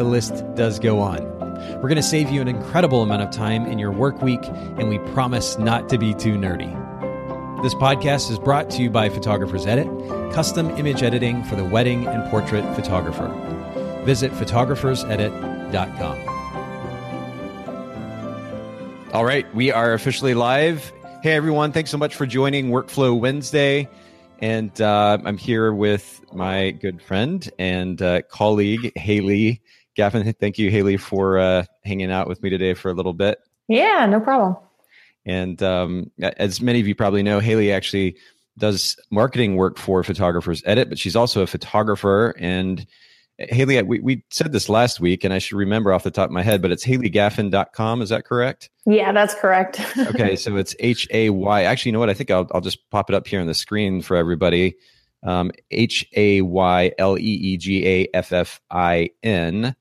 the list does go on. We're going to save you an incredible amount of time in your work week, and we promise not to be too nerdy. This podcast is brought to you by Photographers Edit, custom image editing for the wedding and portrait photographer. Visit photographersedit.com. All right, we are officially live. Hey everyone, thanks so much for joining Workflow Wednesday. And uh, I'm here with my good friend and uh, colleague, Haylee Gaffin. Thank you, Haylee, for uh, hanging out with me today for a little bit. Yeah, no problem. And um, as many of you probably know, Haylee actually does marketing work for Photographers Edit, but she's also a photographer and Haylee, we, we said this last week, and I should remember off the top of my head, but it's hayleegaffin.com. Is that correct? Yeah, that's correct. okay, so it's H A Y. Actually, you know what? I think I'll, I'll just pop it up here on the screen for everybody. Um, H A Y L E E G A F F I N.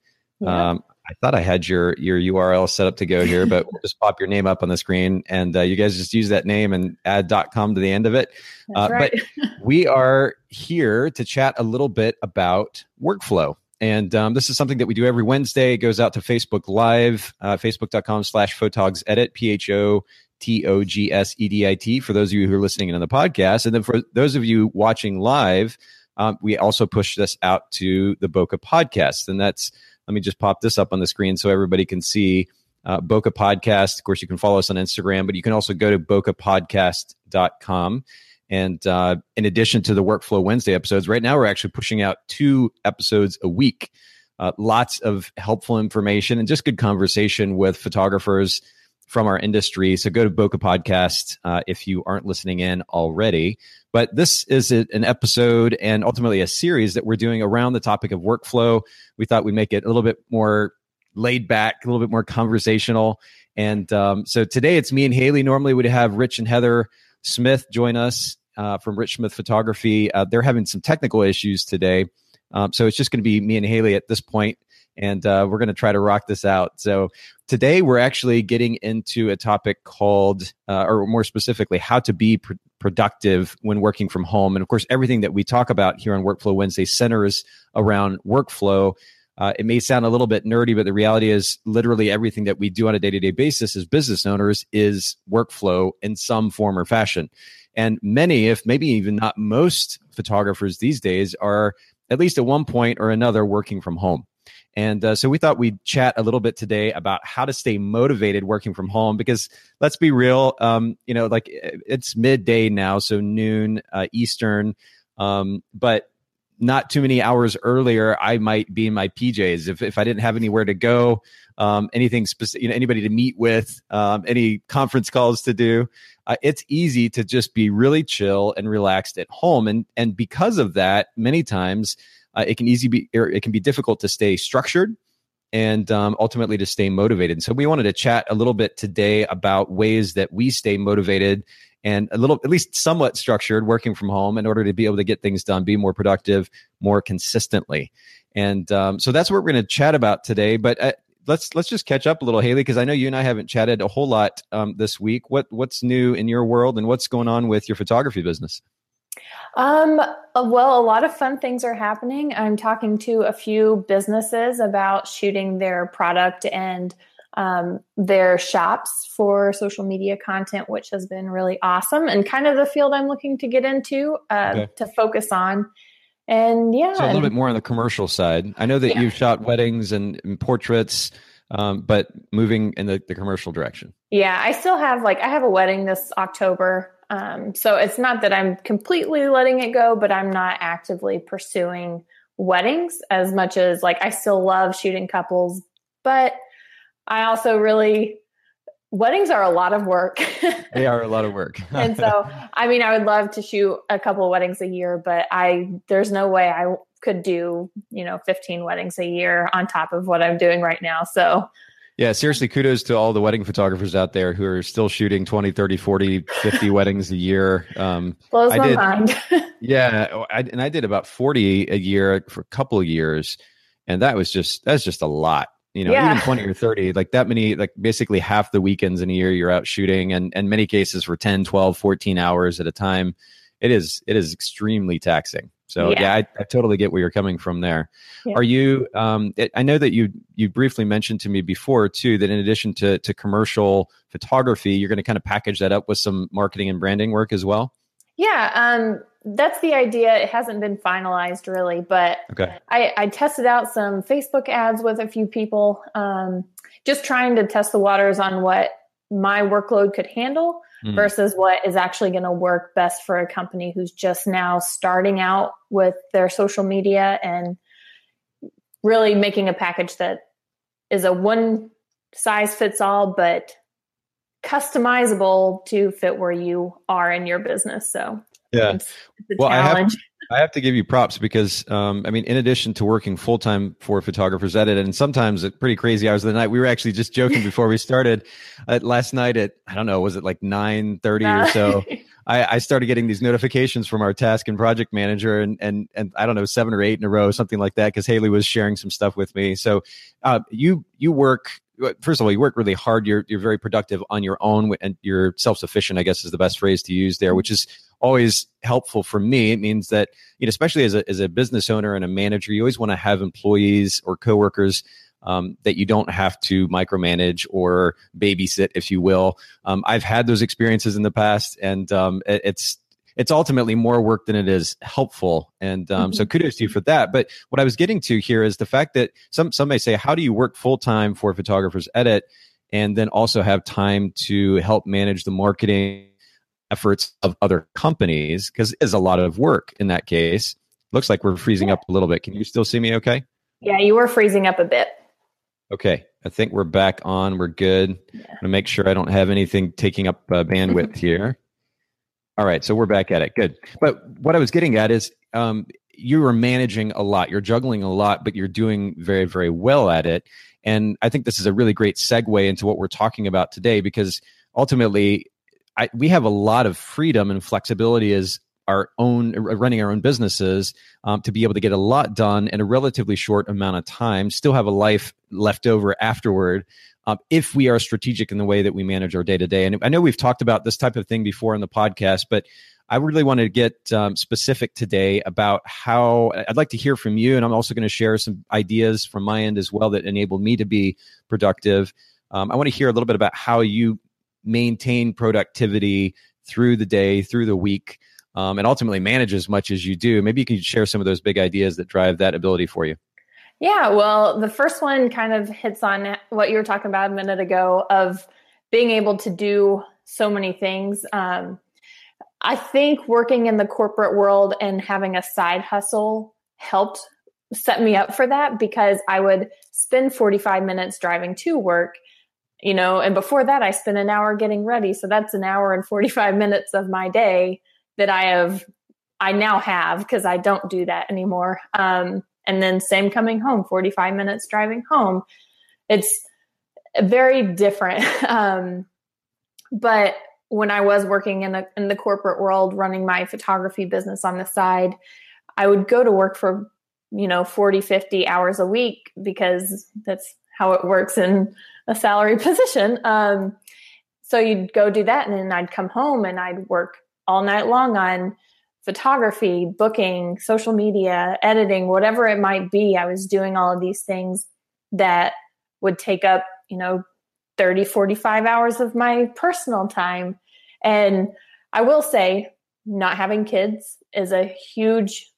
Um, I thought I had your your URL set up to go here, but we'll just pop your name up on the screen, and uh, you guys just use that name and add .com to the end of it. Uh, right. But we are here to chat a little bit about workflow. And um, this is something that we do every Wednesday. It goes out to Facebook Live, uh, facebook.com slash photogs edit, P H O T O G S E D I T, for those of you who are listening in on the podcast. And then for those of you watching live, um, we also push this out to the Bokeh podcast. And that's let me just pop this up on the screen so everybody can see uh, Bokeh Podcast. Of course, you can follow us on Instagram, but you can also go to bokehpodcast.com. And uh, in addition to the Workflow Wednesday episodes, right now we're actually pushing out two episodes a week. Uh, lots of helpful information and just good conversation with photographers from our industry. So go to Bokeh Podcast uh, if you aren't listening in already. But this is a, an episode and ultimately a series that we're doing around the topic of workflow. We thought we'd make it a little bit more laid back, a little bit more conversational. And um, so today it's me and Haylee. Normally we'd have Rich and Heather Smith join us uh, from Rich Smith Photography. Uh, they're having some technical issues today. Um, so it's just going to be me and Haylee at this point, and uh, we're going to try to rock this out. So today we're actually getting into a topic called, uh, or more specifically, how to be pr- productive when working from home. And of course, everything that we talk about here on Workflow Wednesday centers around workflow. Uh, it may sound a little bit nerdy, but the reality is literally everything that we do on a day to day basis as business owners is workflow in some form or fashion. And many, if maybe even not most photographers these days, are at least at one point or another working from home. And uh, so we thought we'd chat a little bit today about how to stay motivated working from home because let's be real, um, you know, like it's midday now, so noon uh, Eastern. Um, but not too many hours earlier, I might be in my PJs if, if I didn't have anywhere to go, um, anything specific, you know, anybody to meet with, um, any conference calls to do. Uh, it's easy to just be really chill and relaxed at home, and and because of that, many times uh, it can easy be it can be difficult to stay structured and um, ultimately to stay motivated. So we wanted to chat a little bit today about ways that we stay motivated and a little, at least somewhat structured, working from home in order to be able to get things done, be more productive, more consistently. And um, so that's what we're going to chat about today. But uh, let's let's just catch up a little, Haylee, because I know you and I haven't chatted a whole lot um, this week. What what's new in your world, and what's going on with your photography business? Um, uh, well, a lot of fun things are happening. I'm talking to a few businesses about shooting their product and um, their shops for social media content, which has been really awesome and kind of the field I'm looking to get into uh, okay. to focus on. And yeah, so a little bit more on the commercial side. I know that yeah. you've shot weddings and, and portraits, um, but moving in the, the commercial direction. Yeah, I still have like I have a wedding this October um, so it's not that I'm completely letting it go, but I'm not actively pursuing weddings as much as like I still love shooting couples, but I also really weddings are a lot of work. they are a lot of work. and so, I mean, I would love to shoot a couple of weddings a year, but I there's no way I could do, you know, 15 weddings a year on top of what I'm doing right now. So yeah, seriously, kudos to all the wedding photographers out there who are still shooting 20, 30, 40, 50 weddings a year. Um, Blows I my did, mind. yeah, I, and I did about 40 a year for a couple of years. And that was just, that's just a lot. You know, yeah. even 20 or 30, like that many, like basically half the weekends in a year you're out shooting and, and many cases for 10, 12, 14 hours at a time. It is, it is extremely taxing. So yeah, yeah I, I, totally get where you're coming from there. Yeah. Are you? Um, it, I know that you you briefly mentioned to me before too that in addition to to commercial photography, you're going to kind of package that up with some marketing and branding work as well. Yeah, um, that's the idea. It hasn't been finalized really, but okay. I, I tested out some Facebook ads with a few people, um, just trying to test the waters on what my workload could handle mm. versus what is actually going to work best for a company who's just now starting out with their social media and really making a package that is a one size fits all, but customizable to fit where you are in your business. So yeah, it's, it's well, challenge. I have, to give you props because, um, I mean, in addition to working full time for Photographers Edit, and sometimes at pretty crazy hours of the night, we were actually just joking before we started. Uh, last night at I don't know, was it like nine thirty or so? I, I, started getting these notifications from our task and project manager, and and and I don't know, seven or eight in a row, something like that, because Haylee was sharing some stuff with me. So, uh, you you work first of all, you work really hard. You're you're very productive on your own, and you're self sufficient. I guess is the best phrase to use there, which is always helpful for me. It means that, you know, especially as a, as a business owner and a manager, you always want to have employees or coworkers um, that you don't have to micromanage or babysit, if you will. Um, I've had those experiences in the past, and um, it, it's it's ultimately more work than it is helpful. And um, mm-hmm. so kudos to you for that. But what I was getting to here is the fact that some some may say, how do you work full time for Photographers Edit, and then also have time to help manage the marketing efforts of other companies because it is a lot of work in that case. Looks like we're freezing up a little bit. Can you still see me okay? Yeah, you were freezing up a bit. Okay. I think we're back on. We're good. Yeah. I'm to make sure I don't have anything taking up uh, bandwidth here. All right. So we're back at it. Good. But what I was getting at is um, you are managing a lot. You're juggling a lot, but you're doing very, very well at it. And I think this is a really great segue into what we're talking about today because ultimately I, we have a lot of freedom and flexibility as our own running our own businesses um, to be able to get a lot done in a relatively short amount of time still have a life left over afterward um, if we are strategic in the way that we manage our day to day and i know we've talked about this type of thing before in the podcast but i really wanted to get um, specific today about how i'd like to hear from you and i'm also going to share some ideas from my end as well that enable me to be productive. Um, i want to hear a little bit about how you maintain productivity through the day, through the week, um, and ultimately manage as much as you do. Maybe you can share some of those big ideas that drive that ability for you. Yeah, well, the first one kind of hits on what you were talking about a minute ago of being able to do so many things. Um, I think working in the corporate world and having a side hustle helped set me up for that because I would spend 45 minutes driving to work you know and before that i spent an hour getting ready so that's an hour and 45 minutes of my day that i have i now have because i don't do that anymore. Um, and then same coming home 45 minutes driving home. It's very different. Um, but when i was working in the in the corporate world running my photography business on the side i would go to work for you know 40 50 hours a week because that's how it works in a salary position. Um, so you'd go do that, and then I'd come home and I'd work all night long on photography, booking, social media, editing, whatever it might be. I was doing all of these things that would take up, you know, 30, 45 hours of my personal time. And I will say, not having kids is a huge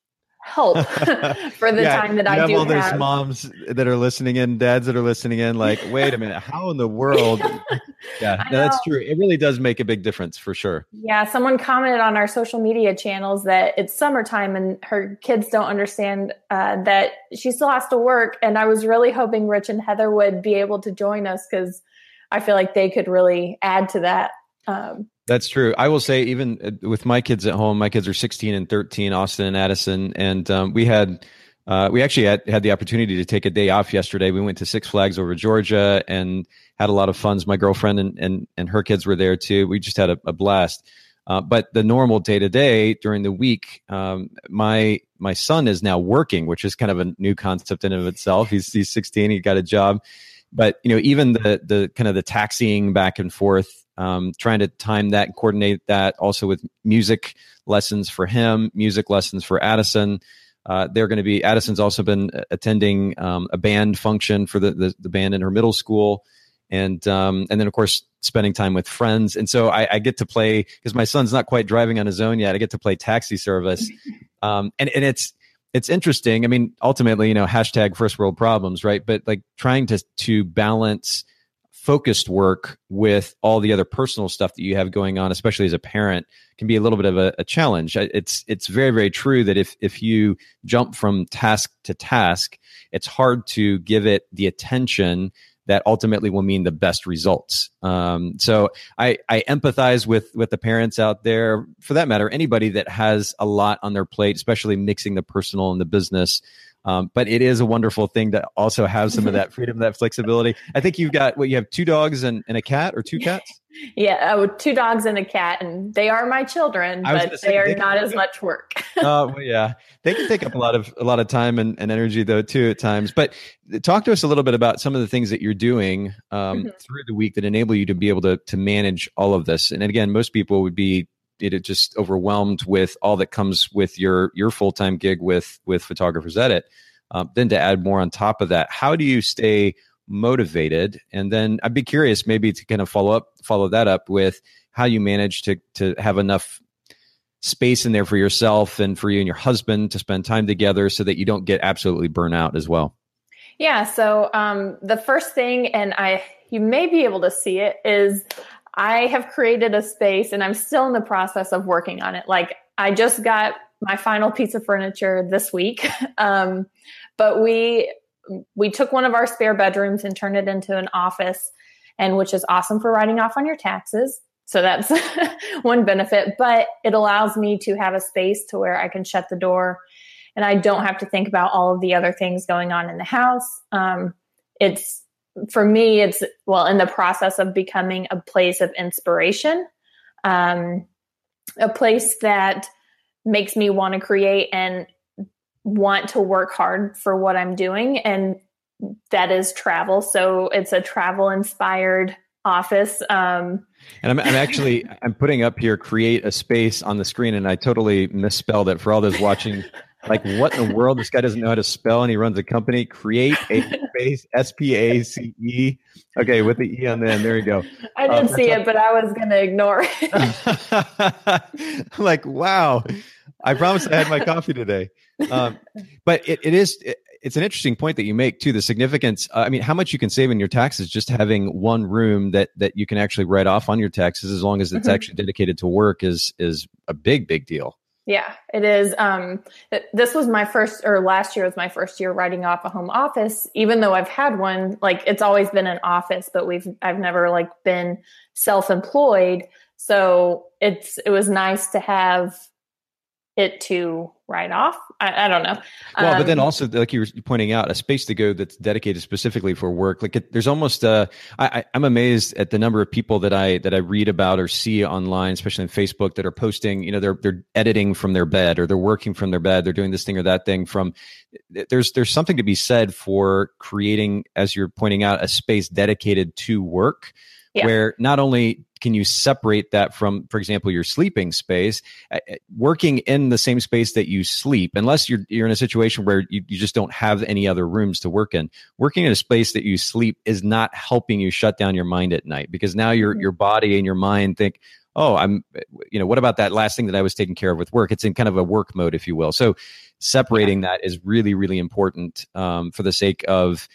help for the yeah, time that I have do all have. those moms that are listening in, dads that are listening in, like, wait a minute, how in the world? yeah, no, that's true. It really does make a big difference for sure. Yeah, someone commented on our social media channels that it's summertime and her kids don't understand uh, that she still has to work. And I was really hoping Rich and Heather would be able to join us because I feel like they could really add to that. Um, that's true. I will say, even uh, with my kids at home, my kids are 16 and 13, Austin and Addison, and um, we had uh, we actually had, had the opportunity to take a day off yesterday. We went to Six Flags over Georgia and had a lot of fun. My girlfriend and, and, and her kids were there too. We just had a, a blast. Uh, but the normal day to day during the week, um, my my son is now working, which is kind of a new concept in of itself. He's he's 16. He got a job, but you know even the the kind of the taxiing back and forth, um, trying to time that and coordinate that also with music lessons for him, music lessons for Addison. Uh, they're going to be Addison's also been attending um, a band function for the, the, the band in her middle school, and um, and then of course spending time with friends. And so I, I get to play because my son's not quite driving on his own yet. I get to play taxi service, um, and and it's it's interesting. I mean, ultimately, you know, hashtag first world problems, right? But like trying to to balance focused work with all the other personal stuff that you have going on, especially as a parent, can be a little bit of a, a, challenge. It's it's very very true that if if you jump from task to task, it's hard to give it the attention that ultimately will mean the best results. Um, so I, I empathize with with the parents out there, for that matter, anybody that has a lot on their plate, especially mixing the personal and the business. Um, but it is a wonderful thing to also have some of that freedom, that flexibility. I think you've got what you have two dogs and, and a cat or two cats. Yeah, uh, two dogs and a cat, and they are my children, but say, they are they not as much work. Oh uh, well, yeah, they can take up a lot of a lot of time and, and, energy though too at times. But talk to us a little bit about some of the things that you're doing um, mm-hmm. through the week that enable you to be able to to manage all of this. And again, most people would be it just overwhelmed with all that comes with your your full time gig with with Photographers Edit. Um, then to add more on top of that, how do you stay motivated? And then I'd be curious maybe to kind of follow up follow that up with how you manage to to have enough space in there for yourself and for you and your husband to spend time together so that you don't get absolutely burnt out as well. Yeah. So um, the first thing, and I you may be able to see it, is I have created a space and I'm still in the process of working on it. Like I just got my final piece of furniture this week. Um, but we we took one of our spare bedrooms and turned it into an office and which is awesome for writing off on your taxes. So that's one benefit, but it allows me to have a space to where I can shut the door and I don't have to think about all of the other things going on in the house. Um, it's for me, it's well, in the process of becoming a place of inspiration, um, a place that makes me want to create and want to work hard for what I'm doing. And that is travel. So it's a travel inspired office. Um, and I'm, I'm, actually I'm putting up here create a space on the screen, and I totally misspelled it for all those watching like, what in the world? This guy doesn't know how to spell, and he runs a company. Create a space, S P A C E. Okay, with the E on the end. There you go. I didn't uh, see it, but I was going to ignore it. Like, wow. I promised I had my coffee today. Um, but it, it is. It, it's an interesting point that you make too. The significance. Uh, I mean, how much you can save in your taxes just having one room that that you can actually write off on your taxes, as long as it's mm-hmm. actually dedicated to work, is is a big big deal. Yeah, it is. Um, this was my first, or last year was my first year writing off a home office. Even though I've had one, like it's always been an office, but we've I've never like been self-employed. So it's it was nice to have it to write off. I, I don't know. Well, um, but then um, also, like you were pointing out, a space to go that's dedicated specifically for work. Like it, there's almost, uh, I, I'm amazed at the number of people that I that I read about or see online, especially on Facebook, that are posting. You know, they're they're editing from their bed or they're working from their bed. They're doing this thing or that thing. From there's there's something to be said for creating, as you're pointing out, a space dedicated to work. Yeah. Where not only can you separate that from for example your sleeping space uh, uh, working in the same space that you sleep unless you're you're in a situation where you, you just don't have any other rooms to work in working in a space that you sleep is not helping you shut down your mind at night because now your mm-hmm. your body and your mind think oh i'm you know what about that last thing that i was taking care of with work it's in kind of a work mode if you will so separating yeah. that is really really important um, for the sake of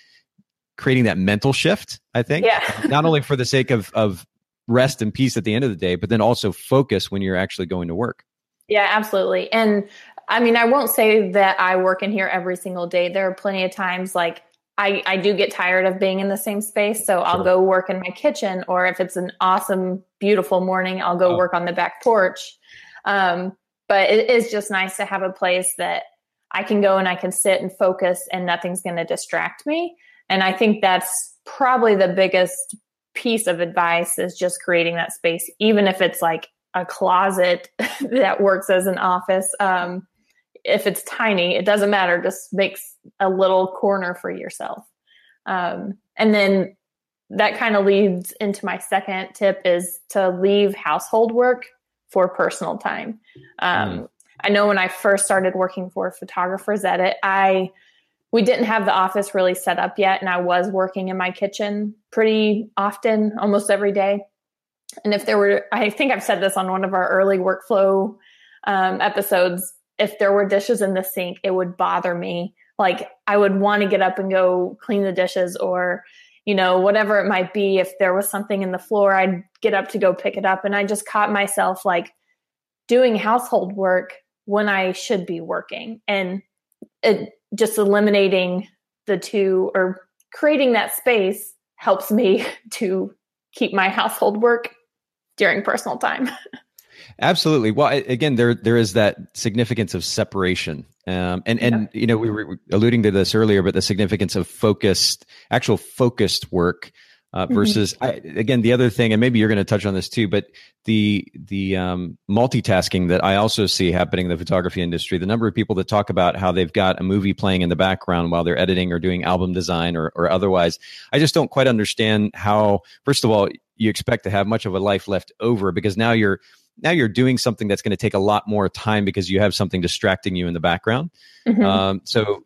creating that mental shift i think yeah. not only for the sake of of rest and peace at the end of the day, but then also focus when you're actually going to work. Yeah, absolutely. And I mean, I won't say that I work in here every single day. There are plenty of times like I, I do get tired of being in the same space. So I'll go work in my kitchen, or if it's an awesome, beautiful morning, I'll go oh. work on the back porch. Um, but it is just nice to have a place that I can go and I can sit and focus and nothing's going to distract me. And I think that's probably the biggest piece of advice is just creating that space, even if it's like a closet that works as an office. Um, if it's tiny, it doesn't matter. Just makes a little corner for yourself. Um, and then that kind of leads into my second tip is to leave household work for personal time. Um, mm. I know when I first started working for Photographers Edit, I we didn't have the office really set up yet, and I was working in my kitchen pretty often, almost every day. And if there were, I think I've said this on one of our early workflow um, episodes. If there were dishes in the sink, it would bother me. Like I would want to get up and go clean the dishes, or you know, whatever it might be. If there was something in the floor, I'd get up to go pick it up. And I just caught myself like doing household work when I should be working. And it just eliminating the two or creating that space helps me to keep my household work during personal time. Absolutely. Well, again, there there is that significance of separation, um, and and yeah. you know we were alluding to this earlier, but the significance of focused, actual focused work uh, mm-hmm. versus mm-hmm. I, again the other thing and maybe you're going to touch on this too but the the um, multitasking that i also see happening in the photography industry the number of people that talk about how they've got a movie playing in the background while they're editing or doing album design or, or otherwise i just don't quite understand how first of all you expect to have much of a life left over because now you're now you're doing something that's going to take a lot more time because you have something distracting you in the background mm-hmm. um, so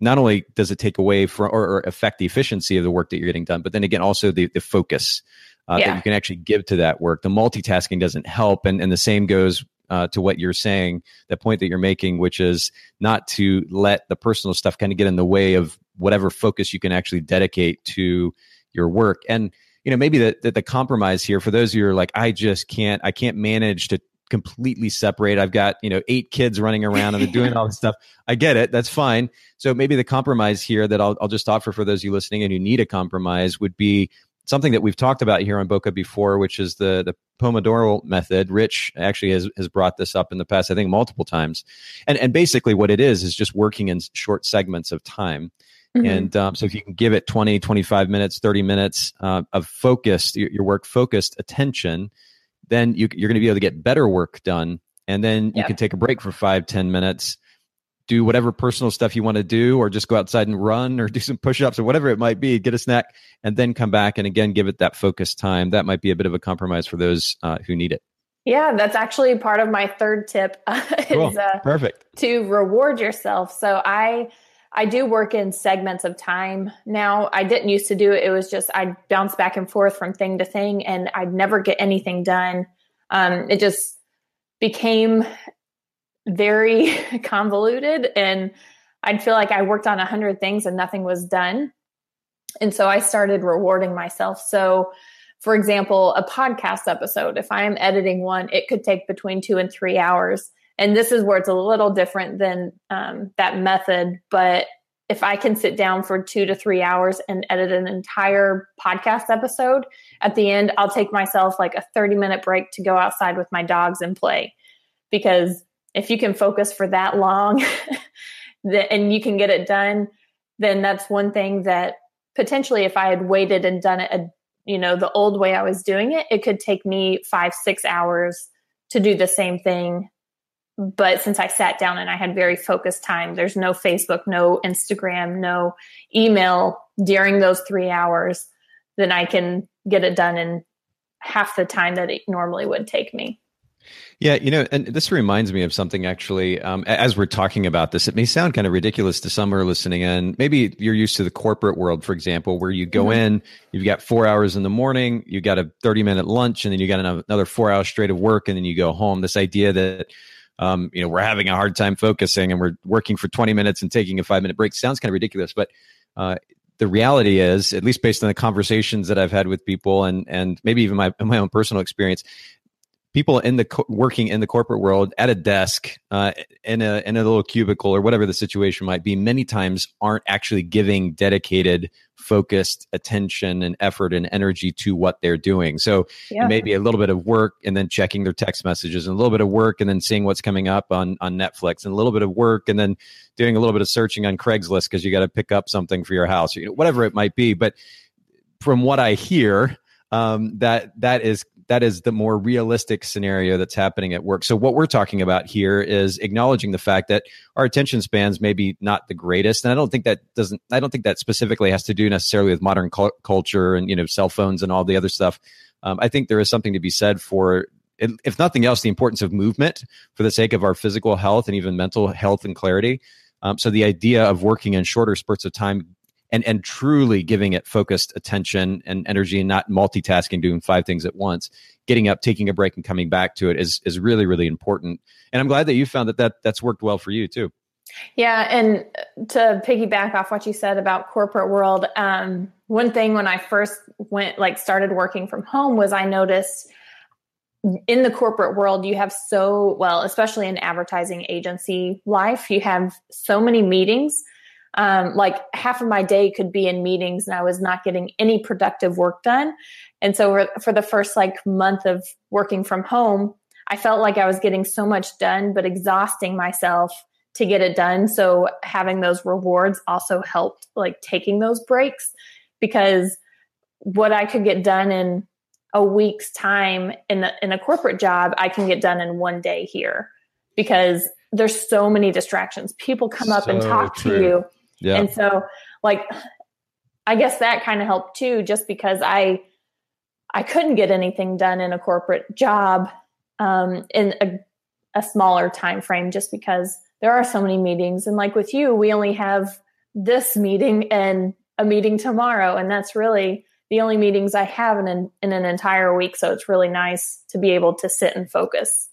not only does it take away for or, or, affect the efficiency of the work that you're getting done, but then again, also the, the focus uh, yeah. that you can actually give to that work. The multitasking doesn't help. And, and the same goes uh, to what you're saying, the point that you're making, which is not to let the personal stuff kind of get in the way of whatever focus you can actually dedicate to your work. And, you know, maybe the, the, the compromise here for those of you who are like, I just can't, I can't manage to completely separate. I've got, you know, eight kids running around and they're doing all this stuff. I get it. That's fine. So maybe the compromise here that I'll, I'll just offer for those of you listening and who need a compromise would be something that we've talked about here on Bokeh before, which is the, the Pomodoro method. Rich actually has, has brought this up in the past, I think multiple times. And, and basically what it is, is just working in short segments of time. Mm-hmm. And um, so if you can give it 20, 25 minutes, 30 minutes uh, of focused, your, your work focused attention, then you, are going to be able to get better work done. And then you yep. can take a break for five, ten minutes, do whatever personal stuff you want to do, or just go outside and run or do some push ups or whatever it might be, get a snack, and then come back and again give it that focus time. That might be a bit of a compromise for those uh, who need it. Yeah, that's actually part of my third tip. cool. is, uh, Perfect. To reward yourself. So I I do work in segments of time now. I didn't used to do it. It was just I'd bounce back and forth from thing to thing and I'd never get anything done. Um, it just became very convoluted and I'd feel like I worked on a hundred things and nothing was done. And so I started rewarding myself. So, for example, a podcast episode, if I am editing one, it could take between two and three hours and this is where it's a little different than um, that method but if i can sit down for two to three hours and edit an entire podcast episode at the end i'll take myself like a 30 minute break to go outside with my dogs and play. Because if you can focus for that long and you can get it done then that's one thing that potentially if i had waited and done it a, you know the old way i was doing it it could take me five six hours to do the same thing but since I sat down and I had very focused time, there's no Facebook, no Instagram, no email during those three hours, then I can get it done in half the time that it normally would take me. Yeah, you know, and this reminds me of something actually. Um, as we're talking about this, it may sound kind of ridiculous to some who are listening in. Maybe you're used to the corporate world, for example, where you go mm-hmm. in, you've got four hours in the morning, you got a 30 minute lunch, and then you got another four hours straight of work, and then you go home. This idea that um, you know, we're having a hard time focusing and we're working for 20 minutes and taking a five minute break. Sounds kind of ridiculous, but uh, the reality is, at least based on the conversations that I've had with people and and maybe even my my own personal experience, people in the co- working in the corporate world at a desk uh, in a in a little cubicle or whatever the situation might be, many times aren't actually giving dedicated focused attention and effort and energy to what they're doing. So yeah. maybe a little bit of work and then checking their text messages and a little bit of work and then seeing what's coming up on, on Netflix and a little bit of work and then doing a little bit of searching on Craigslist because you got to pick up something for your house, you know, whatever it might be. But from what I hear, um, that that is that is the more realistic scenario that's happening at work. So what we're talking about here is acknowledging the fact that our attention spans may be not the greatest, and I don't think that doesn't. I don't think that specifically has to do necessarily with modern cu- culture and you know cell phones and all the other stuff. Um, I think there is something to be said for if nothing else, the importance of movement for the sake of our physical health and even mental health and clarity. Um, so the idea of working in shorter spurts of time and and truly giving it focused attention and energy and not multitasking doing five things at once getting up taking a break and coming back to it is is really really important. And i'm glad that you found that, that that's worked well for you too. Yeah and to piggyback off what you said about corporate world um, one thing when i first went like started working from home was i noticed in the corporate world you have so well especially in advertising agency life you have so many meetings um, like half of my day could be in meetings and I was not getting any productive work done. And so for the first like month of working from home, I felt like I was getting so much done, but exhausting myself to get it done. So having those rewards also helped like taking those breaks because what I could get done in a week's time in the, in a corporate job, I can get done in one day here because there's so many distractions. People come up so and talk true. to you yeah. And so like I guess that kind of helped too, just because I I couldn't get anything done in a corporate job um, in a, a smaller time frame, just because there are so many meetings. And like with you, we only have this meeting and a meeting tomorrow, and that's really the only meetings I have in an, in an entire week. So it's really nice to be able to sit and focus.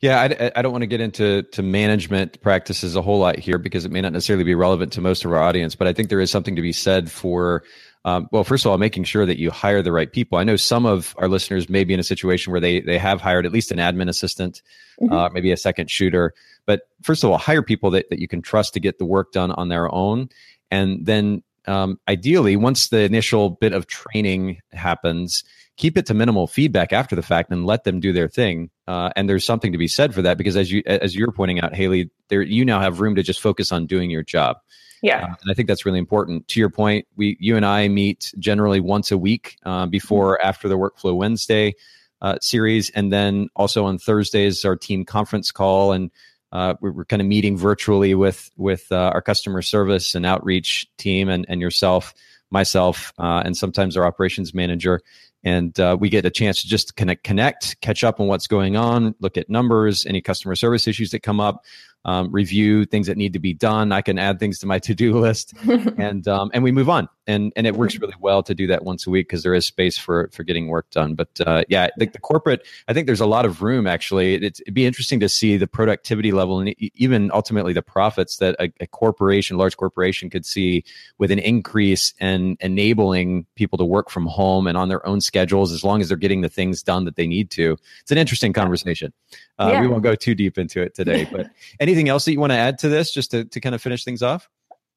Yeah, I, I, don't want to get into to management practices a whole lot here because it may not necessarily be relevant to most of our audience. But I think there is something to be said for, um, well, first of all, making sure that you hire the right people. I know some of our listeners may be in a situation where they they have hired at least an admin assistant, mm-hmm. uh, maybe a second shooter. But first of all, hire people that, that you can trust to get the work done on their own, and then um, ideally, once the initial bit of training happens, keep it to minimal feedback after the fact and let them do their thing. Uh, and there's something to be said for that because as you as you're pointing out, Haylee, there you now have room to just focus on doing your job. Yeah, uh, and I think that's really important. To your point, we you and I meet generally once a week uh, before mm-hmm. after the Workflow Wednesday uh, series, and then also on Thursdays our team conference call and. Uh, we're, we're kind of meeting virtually with with uh, our customer service and outreach team and, and yourself myself and sometimes our operations manager and uh, we get a chance to just connect, connect, catch up on what's going on, look at numbers, any customer service issues that come up, um, review things that need to be done. I can add things to my to do list, and um, and we move on. And and it works really well to do that once a week because there is space for for getting work done. But uh, yeah, the, the, corporate, I think there's a lot of room actually. It's, it'd be interesting to see the productivity level and even ultimately the profits that a, a corporation, large corporation, could see with an increase and in enabling people to work from home and on their own schedules as long as they're getting the things done that they need to. It's an interesting conversation. Uh, yeah. We won't go too deep into it today, but anything else that you want to add to this just to, to kind of finish things off?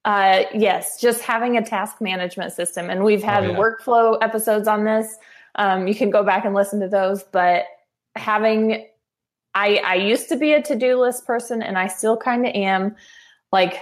Uh, yes, just having a task management system. And we've had oh, yeah. workflow episodes on this. Um, you can go back and listen to those, but having, I, I used to be a to do list person and I still kind of am like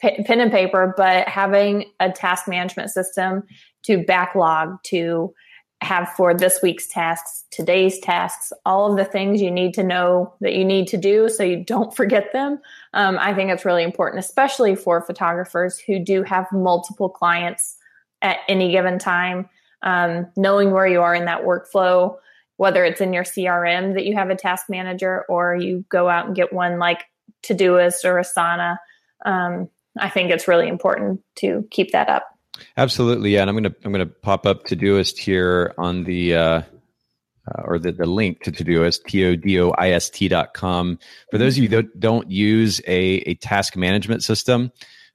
p- pen and paper, but having a task management system to backlog, to have for this week's tasks, today's tasks, all of the things you need to know that you need to do so you don't forget them. Um, I think it's really important, especially for photographers who do have multiple clients at any given time. Um, knowing where you are in that workflow, whether it's in your CRM that you have a task manager or you go out and get one like Todoist or Asana. Um, I think it's really important to keep that up. Absolutely, yeah. And I'm gonna I'm gonna pop up Todoist here on the uh, uh, or the, the link to Todoist, T O D O I S T dot com. For those of you that don't use a, a task management system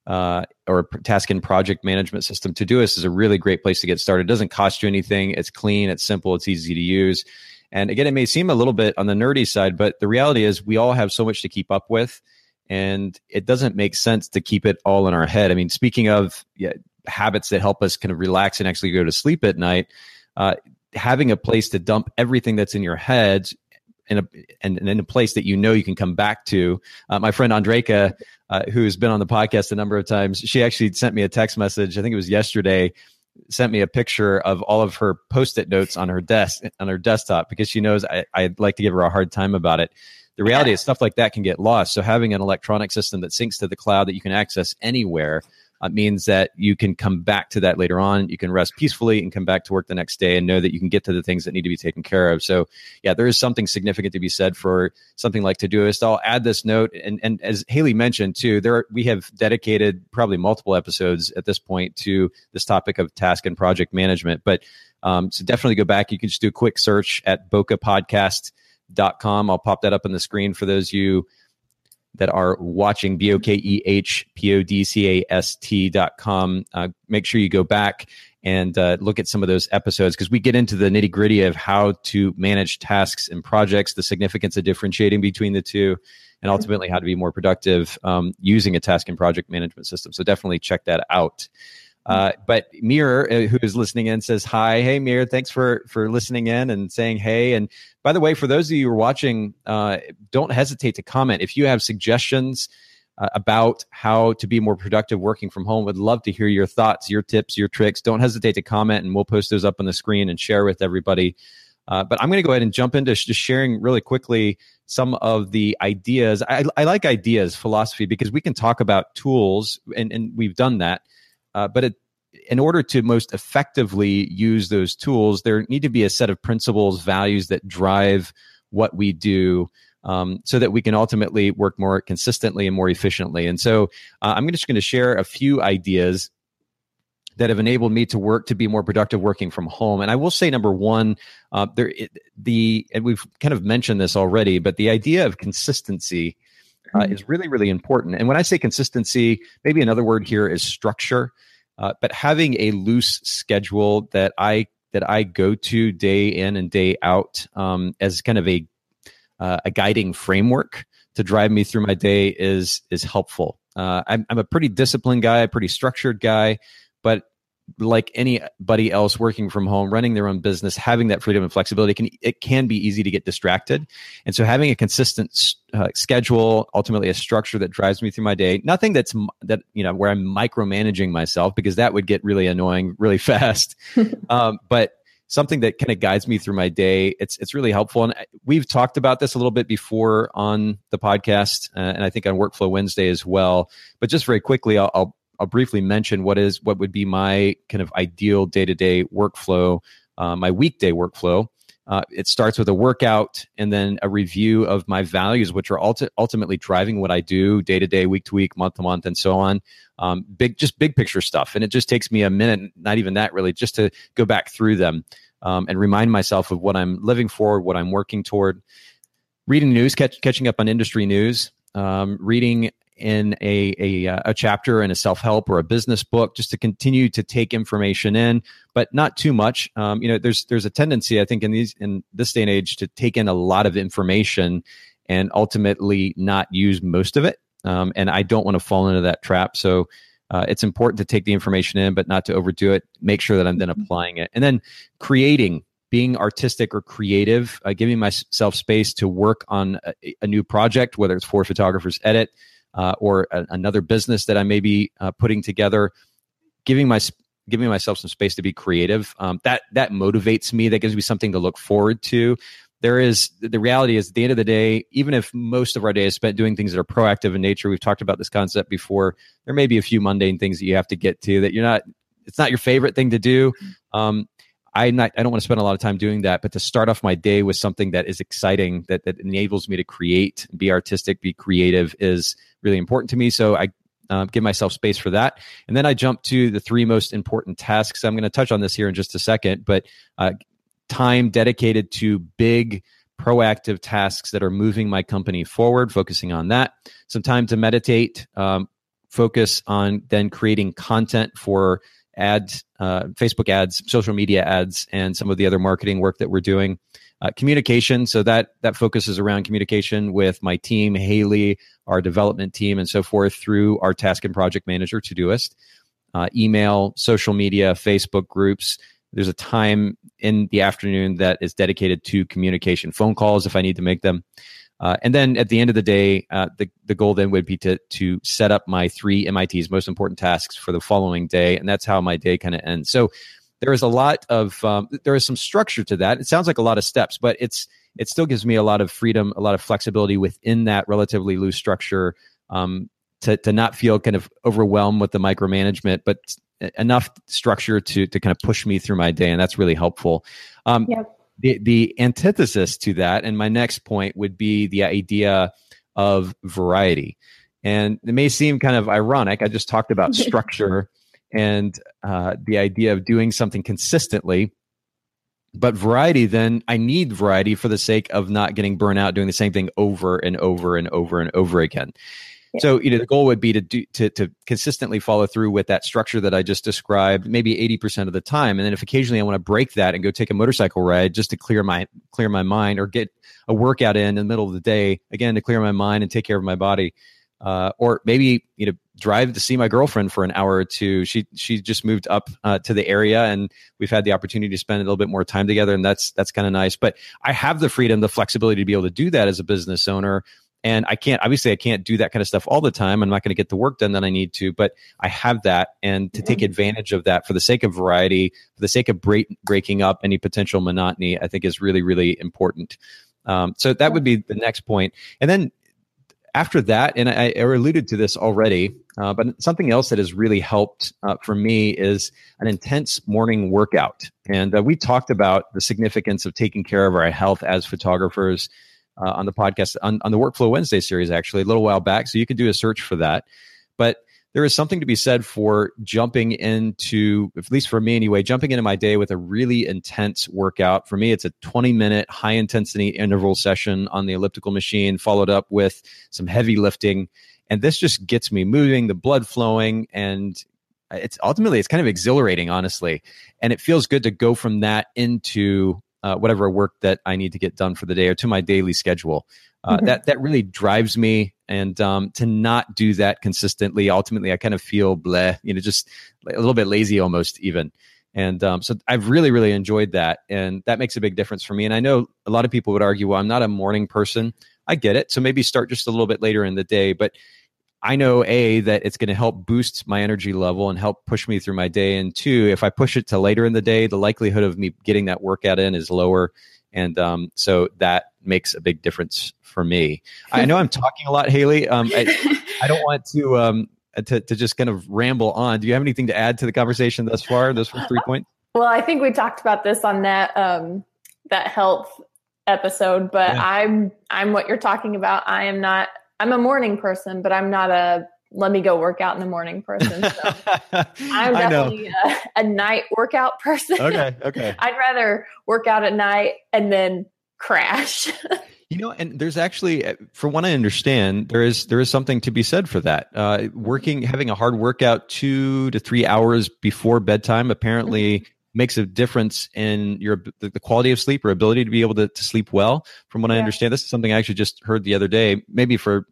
uh, or task and project management system, Todoist is a really great place to get started. It doesn't cost you anything. It's clean, it's simple, it's easy to use. And again, it may seem a little bit on the nerdy side, but the reality is we all have so much to keep up with and it doesn't make sense to keep it all in our head. I mean, speaking of yeah, habits that help us kind of relax and actually go to sleep at night. Uh, having a place to dump everything that's in your head in a and, and in a place that you know you can come back to. Uh, my friend Andreka, uh, who's been on the podcast a number of times, she actually sent me a text message. I think it was yesterday. Sent me a picture of all of her post-it notes on her desk on her desktop because she knows I, I'd like to give her a hard time about it. The reality is stuff like that can get lost. So having an electronic system that syncs to the cloud that you can access anywhere uh, means that you can come back to that later on. You can rest peacefully and come back to work the next day and know that you can get to the things that need to be taken care of. So, yeah, there is something significant to be said for something like Todoist. I'll add this note, and and as Haylee mentioned too, there are, we have dedicated probably multiple episodes at this point to this topic of task and project management. But um, so definitely go back. You can just do a quick search at bokehpodcast.com. I'll pop that up on the screen for those you that are watching B O K E H P O D C A S T dot com. Uh, make sure you go back and uh, look at some of those episodes because we get into the nitty gritty of how to manage tasks and projects, the significance of differentiating between the two, and ultimately how to be more productive um, using a task and project management system. So definitely check that out. Uh, but Mir, uh, who is listening in, says hi. Hey, Mir, thanks for for listening in and saying hey. And by the way, for those of you who are watching, uh, don't hesitate to comment if you have suggestions uh, about how to be more productive working from home. Would love to hear your thoughts, your tips, your tricks. Don't hesitate to comment, and we'll post those up on the screen and share with everybody. Uh, but I'm going to go ahead and jump into sh- just sharing really quickly some of the ideas. I, I like ideas philosophy because we can talk about tools, and, and we've done that. Uh, but it, in order to most effectively use those tools, there need to be a set of principles, values that drive what we do. Um, so that we can ultimately work more consistently and more efficiently. And so uh, I'm just going to share a few ideas that have enabled me to work to be more productive working from home. And I will say, number one, uh, there the and we've kind of mentioned this already, but the idea of consistency uh, mm-hmm. is really, really important. And when I say consistency, maybe another word here is structure. Uh, but having a loose schedule that I that I go to day in and day out um, as kind of a uh, a guiding framework to drive me through my day is is helpful. Uh, I'm, I'm a pretty disciplined guy, a pretty structured guy, like anybody else working from home, running their own business, having that freedom and flexibility can it can be easy to get distracted. And so having a consistent uh, schedule, ultimately a structure that drives me through my day, nothing that's that you know where I'm micromanaging myself because that would get really annoying really fast. um, but something that kind of guides me through my day. It's it's really helpful, and we've talked about this a little bit before on the podcast, uh, and I think on Workflow Wednesday as well. But just very quickly, I'll, I'll I'll briefly mention what is what would be my kind of ideal day to day workflow, uh, my weekday workflow. Uh, it starts with a workout and then a review of my values, which are ulti- ultimately driving what I do day to day, week to week, month to month, and so on. Um, big, just big picture stuff, and it just takes me a minute, not even that really, just to go back through them um, and remind myself of what I'm living for, what I'm working toward. Reading news, catch, catching up on industry news, um, reading in a, a, uh, a chapter in a self help or a business book just to continue to take information in, but not too much. Um, you know, there's there's a tendency I think in these in this day and age to take in a lot of information and ultimately not use most of it. Um, and I don't want to fall into that trap. So uh, it's important to take the information in, but not to overdo it. Make sure that I'm then mm-hmm. applying it, and then creating being artistic or creative, uh, giving myself space to work on a, a, new project, whether it's for photographers edit, uh, or a, another business that I may be uh, putting together, giving my giving myself some space to be creative. Um, that that motivates me. That gives me something to look forward to. There is the reality is at the end of the day, even if most of our day is spent doing things that are proactive in nature, we've talked about this concept before. There may be a few mundane things that you have to get to that you're not. It's not your favorite thing to do. Um, I not I don't want to spend a lot of time doing that, but to start off my day with something that is exciting, that that enables me to create, be artistic, be creative, is really important to me. So I uh, give myself space for that, and then I jump to the three most important tasks. I'm going to touch on this here in just a second, but uh, time dedicated to big proactive tasks that are moving my company forward, focusing on that. Some time to meditate, um, focus on then creating content for ads, uh, Facebook ads, social media ads, and some of the other marketing work that we're doing. Uh, communication, so that that focuses around communication with my team, Haylee, our development team, and so forth through our task and project manager, Todoist. uh, email, social media, Facebook groups. There's a time in the afternoon that is dedicated to communication, phone calls if I need to make them. Uh, and then at the end of the day, uh, the, the goal then would be to, to set up my three MIT's most important tasks for the following day. And that's how my day kind of ends. So there is a lot of, um, there is some structure to that. It sounds like a lot of steps, but it's, it still gives me a lot of freedom, a lot of flexibility within that relatively loose structure um, to, to not feel kind of overwhelmed with the micromanagement, but enough structure to, to kind of push me through my day. And that's really helpful. Um, yep the, the antithesis to that, and my next point would be the idea of variety. And it may seem kind of ironic. I just talked about structure and uh, the idea of doing something consistently. But variety, then I need variety for the sake of not getting burnt out doing the same thing over and over and over and over again. So, you know, the goal would be to do to to consistently follow through with that structure that I just described, maybe 80% of the time. And then if occasionally I want to break that and go take a motorcycle ride just to clear my clear my mind or get a workout in in the middle of the day, again to clear my mind and take care of my body. Uh, or maybe you know drive to see my girlfriend for an hour or two. She she just moved up uh, to the area, and we've had the opportunity to spend a little bit more time together, and that's that's kind of nice. But I have the freedom, the flexibility to be able to do that as a business owner and I can't, obviously, I can't do that kind of stuff all the time. I'm not going to get the work done that I need to, but I have that. And to take advantage of that for the sake of variety, for the sake of break, breaking up any potential monotony, I think is really, really important. Um, so that would be the next point. And then after that, and I, I alluded to this already, uh, but something else that has really helped uh, for me is an intense morning workout. And uh, we talked about the significance of taking care of our health as photographers uh, on the podcast on, on the Workflow Wednesday series, actually, a little while back. So you can do a search for that. But there is something to be said for jumping into, at least for me anyway, jumping into my day with a really intense workout. For me, it's a 20 minute high intensity interval session on the elliptical machine, followed up with some heavy lifting. And this just gets me moving, the blood flowing, and it's ultimately it's kind of exhilarating, honestly. And it feels good to go from that into uh, whatever work that I need to get done for the day or to my daily schedule. Uh, mm-hmm. That that really drives me, and um, to not do that consistently, ultimately, I kind of feel bleh, you know, just a little bit lazy almost even. And um, so I've really, really enjoyed that, and that makes a big difference for me. And I know a lot of people would argue, well, I'm not a morning person. I get it. So maybe start just a little bit later in the day, but I know a that it's going to help boost my energy level and help push me through my day. And two, if I push it to later in the day, the likelihood of me getting that workout in is lower, and um, so that makes a big difference for me. I know I'm talking a lot, Haylee. Um, I, I, don't want to, um, to to just kind of ramble on. Do you have anything to add to the conversation thus far? Those three points. Well, I think we talked about this on that um, that health episode, but yeah. I'm I'm what you're talking about. I am not I'm a morning person, but I'm not a let me go work out in the morning person. So I'm definitely a, a, night workout person. Okay. Okay. I'd rather work out at night and then crash. you know, and there's actually, uh, from what I understand, there is there is something to be said for that. Uh, working, having a hard workout two to three hours before bedtime apparently mm-hmm. Makes a difference in your the, the, quality of sleep or ability to be able to, to sleep well. From what yeah. I understand, this is something I actually just heard the other day, maybe for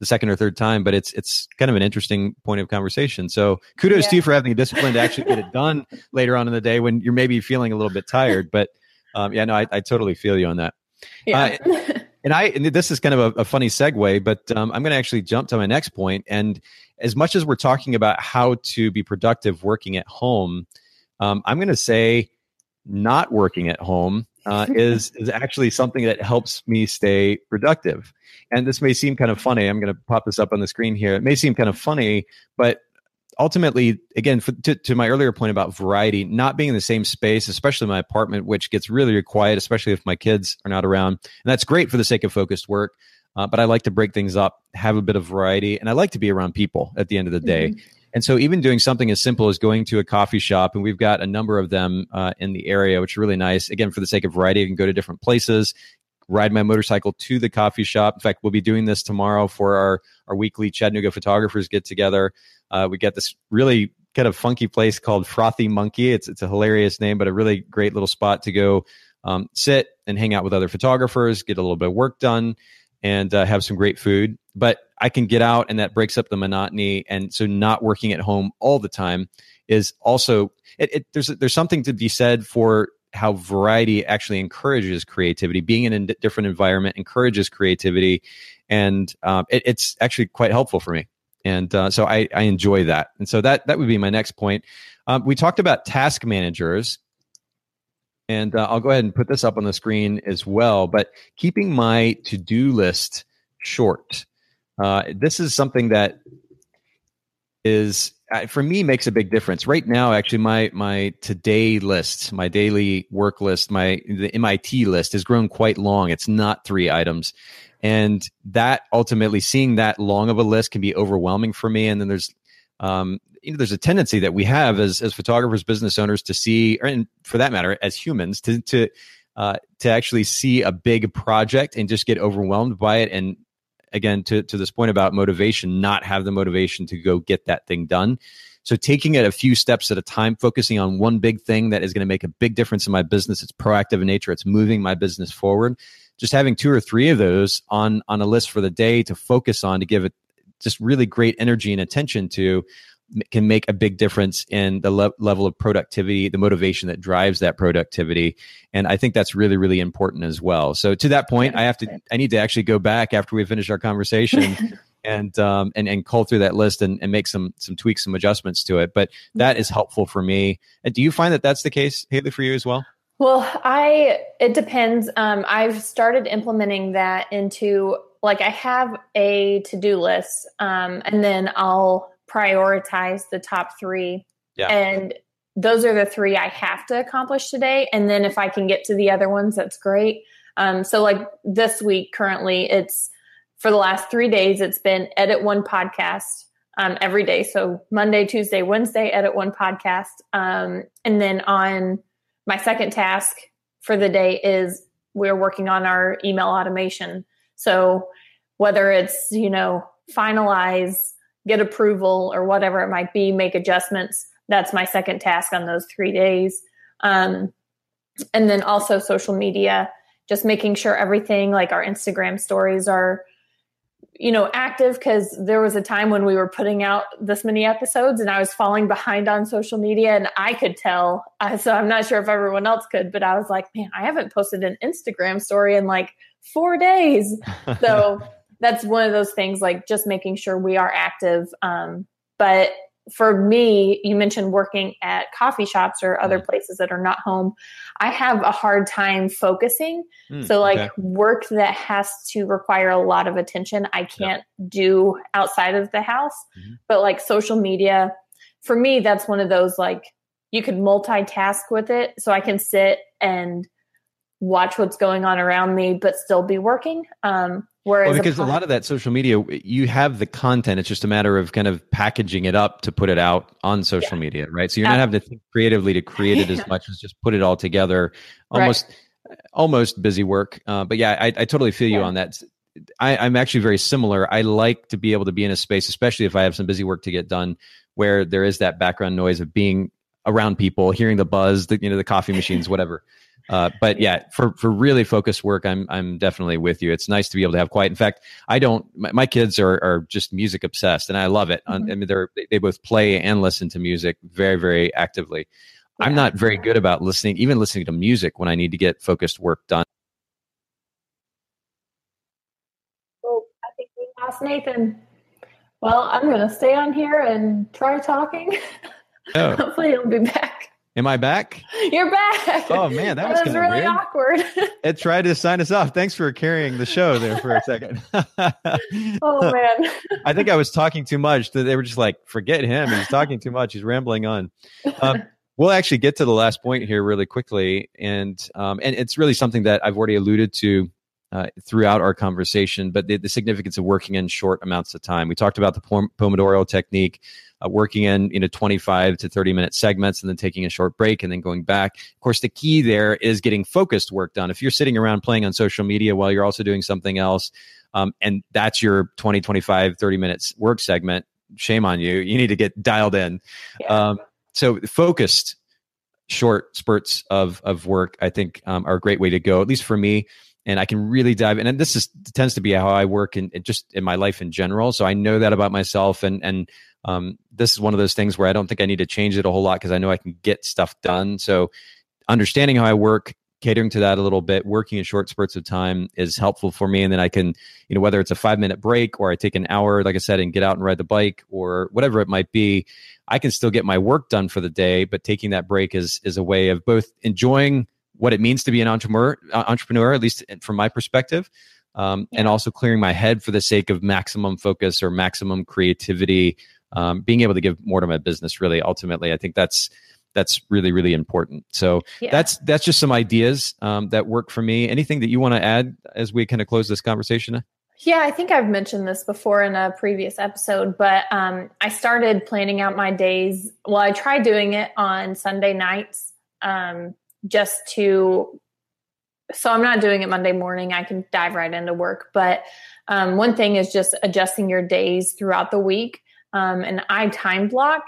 the second or third time, but it's it's kind of an interesting point of conversation. So kudos yeah. to you for having the discipline to actually get it done later on in the day when you're maybe feeling a little bit tired. But um, yeah, no, I, I, totally feel you on that. Yeah. Uh, and I and this is kind of a, a funny segue, but um, I'm going to actually jump to my next point. And as much as we're talking about how to be productive working at home, um, I'm going to say not working at home uh, is is actually something that helps me stay productive. And this may seem kind of funny. I'm going to pop this up on the screen here. It may seem kind of funny, but ultimately, again, for, to, to my earlier point about variety, not being in the same space, especially my apartment, which gets really, really quiet, especially if my kids are not around. And that's great for the sake of focused work. Uh, but I like to break things up, have a bit of variety, and I like to be around people at the end of the day. Mm-hmm. And so, even doing something as simple as going to a coffee shop, and we've got a number of them uh, in the area, which are really nice. Again, for the sake of variety, I can go to different places, ride my motorcycle to the coffee shop. In fact, we'll be doing this tomorrow for our, our weekly Chattanooga photographers get together. Uh, we get this really kind of funky place called Frothy Monkey. It's, it's a hilarious name, but a really great little spot to go um, sit and hang out with other photographers, get a little bit of work done. And uh, have some great food. But I can get out, and that breaks up the monotony. And so, not working at home all the time is also it, it, there's there's something to be said for how variety actually encourages creativity. Being in a different environment encourages creativity, and um, it, it's actually quite helpful for me. And uh, so I, I, enjoy that. And so that that would be my next point. Um, we talked about task managers, and uh, I'll go ahead and put this up on the screen as well. But keeping my to do list short. Uh, this is something that is uh, for me makes a big difference right now actually my my today list my daily work list my the mit list has grown quite long it's not three items and that ultimately seeing that long of a list can be overwhelming for me and then there's um, you know there's a tendency that we have as as photographers business owners to see and for that matter as humans to to uh, to actually see a big project and just get overwhelmed by it. And again to, to this point about motivation not have the motivation to go get that thing done. So taking it a few steps at a time focusing on one big thing that is going to make a big difference in my business it's proactive in nature it's moving my business forward. Just having two or three of those on on a list for the day to focus on to give it just really great energy and attention to can make a big difference in the le- level of productivity, the motivation that drives that productivity. And I think that's really, really important as well. So to that point, I have to, I need to actually go back after we finish our conversation and, um, and, and call through that list and, and make some, some tweaks, some adjustments to it. But that is helpful for me. And do you find that that's the case, Haylee, for you as well? Well, I, it depends. Um, I've started implementing that into like I have a to do list, um, and then I'll prioritize the top three. Yeah. And those are the three I have to accomplish today. And then if I can get to the other ones, that's great. Um, so, like this week, currently, it's for the last three days, it's been edit one podcast um, every day. So, Monday, Tuesday, Wednesday, edit one podcast. Um, and then on my second task for the day is we're working on our email automation. So, whether it's, you know, finalize get approval or whatever it might be, make adjustments. That's my second task on those three days. Um, and then also social media, just making sure everything like our Instagram stories are, you know, active because there was a time when we were putting out this many episodes and I was falling behind on social media and I could tell. Uh, so I'm not sure if everyone else could, but I was like, man, I haven't posted an Instagram story in like four days. So that's one of those things like just making sure we are active um, but for me you mentioned working at coffee shops or other mm. places that are not home i have a hard time focusing mm, so like okay. work that has to require a lot of attention i can't do outside of the house mm-hmm. but like social media for me that's one of those like you could multitask with it so i can sit and watch what's going on around me but still be working um, Whereas well, because a, a, lot of that social media, you have the content. It's just a matter of kind of packaging it up to put it out on social yeah. media, right? So you're not having to think creatively to create it as much as just put it all together. Almost, right. almost busy work. Uh, but yeah, I, I totally feel yeah. you on that. I, I'm actually very similar. I like to be able to be in a space, especially if I have some busy work to get done, where there is that background noise of being around people, hearing the buzz, the you know the coffee machines, whatever. Uh, but yeah, for for really focused work, I'm I'm definitely with you. It's nice to be able to have quiet. In fact, I don't. My, my kids are are just music obsessed, and I love it. Mm-hmm. I mean, they're they both play and listen to music very very actively. Yeah. I'm not very good about listening, even listening to music when I need to get focused work done. Well, I think we lost Nathan. Well, I'm going to stay on here and try talking. Oh. Hopefully, he'll be back. Am I back? You're back. Oh man, that, that was, was really weird. awkward. it tried to sign us off. Thanks for carrying the show there for a second. oh man. I think I was talking too much. They were just like, forget him. He's talking too much. He's rambling on. Um, we'll actually get to the last point here really quickly, and um, and it's really something that I've already alluded to uh, throughout our conversation, but the, the, significance of working in short amounts of time. We talked about the Pomodoro technique, uh, working in you know 25 to 30 minute segments, and then taking a short break, and then going back. Of course, the key there is getting focused work done. If you're sitting around playing on social media while you're also doing something else, um, and that's your 20, 25, 30 minutes work segment, shame on you. You need to get dialed in. Yeah. Um, so focused short spurts of of work, I think, um, are a great way to go. At least for me and I can really dive in. And this is tends to be how I work in just in my life in general. So I know that about myself, and and um, this is one of those things where I don't think I need to change it a whole lot because I know I can get stuff done. So understanding how I work, catering to that a little bit, working in short spurts of time is helpful for me. And then I can, you know, whether it's a five minute break or I take an hour, like I said, and get out and ride the bike or whatever it might be, I can still get my work done for the day. But taking that break is is a way of both enjoying what it means to be an entrepreneur, uh, entrepreneur at least from my perspective, um, yeah. and also clearing my head for the sake of maximum focus or maximum creativity. Um, being able to give more to my business, really, ultimately, I think that's that's really really important so yeah. that's that's just some ideas um, that work for me anything that you want to add as we kind of close this conversation yeah i think i've mentioned this before in a previous episode but um, i started planning out my days well i tried doing it on sunday nights um, just to so i'm not doing it monday morning i can dive right into work but um, one thing is just adjusting your days throughout the week um, and i time block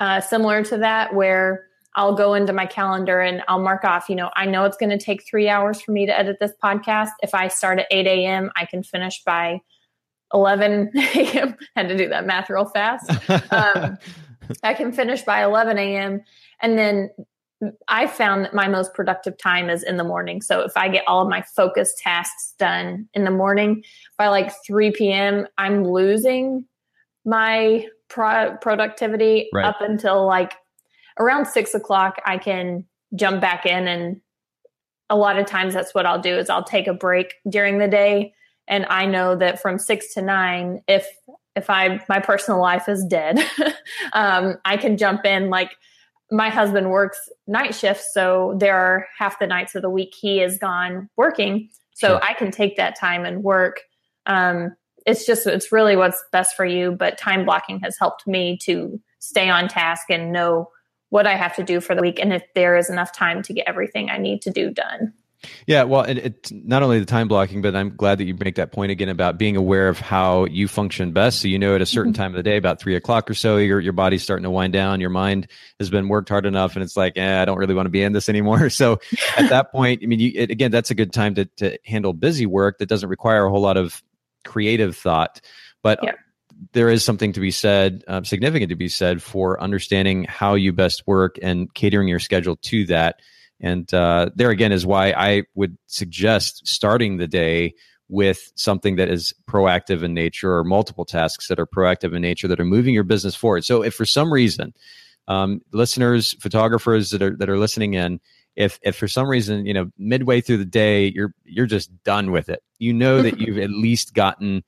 uh, similar to that where I'll go into my calendar and I'll mark off, you know, I know it's going to take three hours for me to edit this podcast. If I start at 8 a.m., I can finish by 11 a.m. Had to do that math real fast. Um, I can finish by 11 a.m. And then I found that my most productive time is in the morning. So if I get all of my focus tasks done in the morning, by like 3 p.m., I'm losing my pro- productivity right. up until like around six o'clock. I can jump back in, and a lot of times that's what I'll do is I'll take a break during the day, and I know that from six to nine, if if I my personal life is dead, um, I can jump in. Like my husband works night shifts, so there are half the nights of the week he is gone working, so sure. I can take that time and work. Um, it's just it's really what's best for you but time blocking has helped me to stay on task and know what i have to do for the week and if there is enough time to get everything i need to do done yeah, well, it, it's not only the time blocking, but I'm glad that you make that point again about being aware of how you function best. So you know, at a certain mm-hmm. time of the day, about three o'clock or so, your your body's starting to wind down. Your mind has been worked hard enough, and it's like, eh, I don't really want to be in this anymore. So at that point, I mean, you, it, again, that's a good time to to handle busy work that doesn't require a whole lot of creative thought. But yeah. there is something to be said, uh, significant to be said for understanding how you best work and catering your schedule to that. And uh, there again is why I would suggest starting the day with something that is proactive in nature or multiple tasks that are proactive in nature that are moving your business forward. So if for some reason, um, listeners, photographers that are that are listening in, if if for some reason you know midway through the day you're you're just done with it you know that you've at least gotten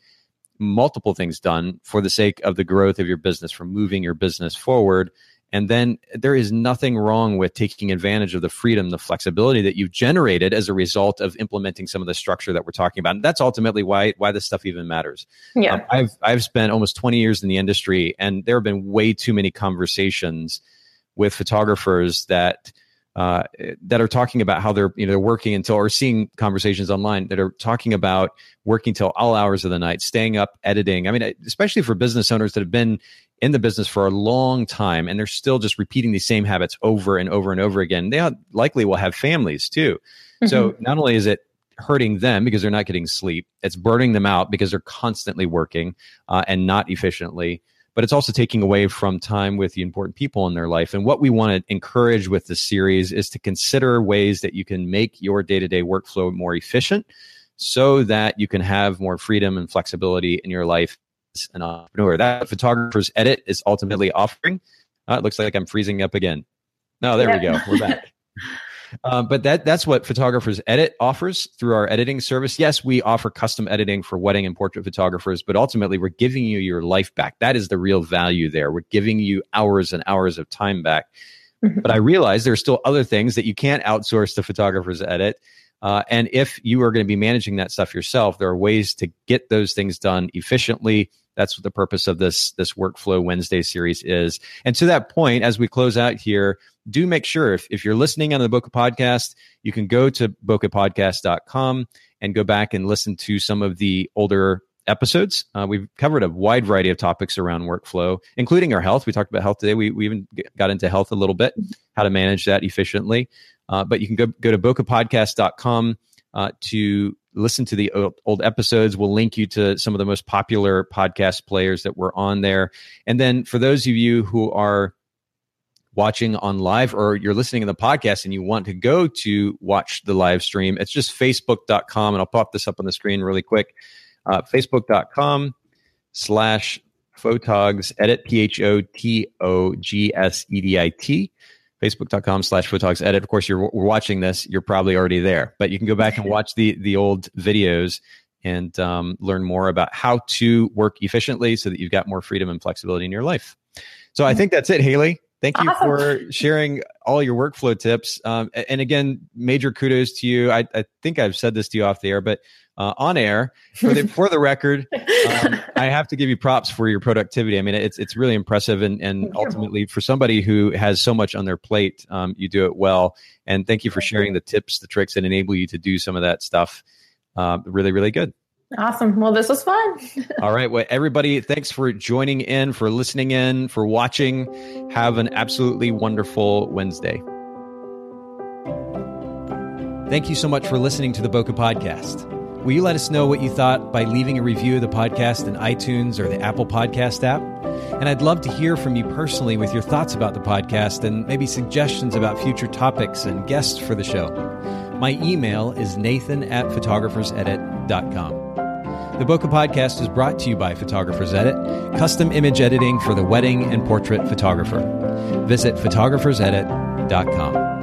multiple things done for the sake of the growth of your business for moving your business forward and then there is nothing wrong with taking advantage of the freedom the flexibility that you've generated as a result of implementing some of the structure that we're talking about. And that's ultimately why why this stuff even matters. Yeah. Um, i've i've spent almost 20 years in the industry and there have been way too many conversations with photographers that uh, that are talking about how they're you know they're working until or seeing conversations online that are talking about working till all hours of the night, staying up editing. I mean, especially for business owners that have been in the business for a long time and they're still just repeating these same habits over and over and over again. They likely will have families too. Mm-hmm. So not only is it hurting them because they're not getting sleep, it's burning them out because they're constantly working uh, and not efficiently but it's also taking away from time with the important people in their life. And what we want to encourage with this series is to consider ways that you can make your day to day workflow more efficient so that you can have more freedom and flexibility in your life as an entrepreneur. That photographer's edit is ultimately offering. Uh, it looks like I'm freezing up again. No, there we go. We're back. Um, but that that's what photographers edit offers through our editing service. Yes, we offer custom editing for wedding and portrait photographers, but ultimately we're giving you your life back. That is the real value there. We're giving you hours and hours of time back. Mm-hmm. But I realize there are still other things that you can't outsource to photographers edit. Uh, and if you are going to be managing that stuff yourself, there are ways to get those things done efficiently. That's what the purpose of this this workflow Wednesday series is. And to that point, as we close out here, do make sure if, if you're listening on the Bokeh Podcast, you can go to bokehpodcast.com and go back and listen to some of the older episodes. Uh, we've covered a wide variety of topics around workflow, including our health. We talked about health today. We, we even got into health a little bit, how to manage that efficiently. Uh, but you can go, go to bokehpodcast.com uh, to listen to the old, old, episodes. We'll link you to some of the most popular podcast players that were on there. And then for those of you who are watching on live or you're listening in the podcast and you want to go to watch the live stream, it's just facebook.com. And I'll pop this up on the screen really quick. Uh, facebook.com slash photogs edit, P H O T O G S E D I T facebook.com slash photogs edit of course you're watching this. You're probably already there but you can go back and watch the the old videos and um, learn more about how to work efficiently so that you've got more freedom and flexibility in your life. So i think that's it Haylee Thank you awesome. for sharing all your workflow tips. Um, and again, major kudos to you. I, I, think I've said this to you off the air, but uh, on air for the for the record, um, I have to give you props for your productivity. I mean, it's it's really impressive, and and ultimately for somebody who has so much on their plate, um, you do it well. And thank you for sharing the tips, the tricks that enable you to do some of that stuff. Uh, really, really good. Awesome. Well, this was fun. All right. Well, everybody, thanks for joining in, for listening in, for watching. Have an absolutely wonderful Wednesday. Thank you so much for listening to the Bokeh Podcast. Will you let us know what you thought by leaving a review of the podcast in iTunes or the Apple Podcast app? And I'd love to hear from you personally with your thoughts about the podcast and maybe suggestions about future topics and guests for the show. My email is nathan at photographersedit.com. The Bokeh Podcast is brought to you by Photographers Edit, custom image editing for the wedding and portrait photographer. Visit photographersedit.com.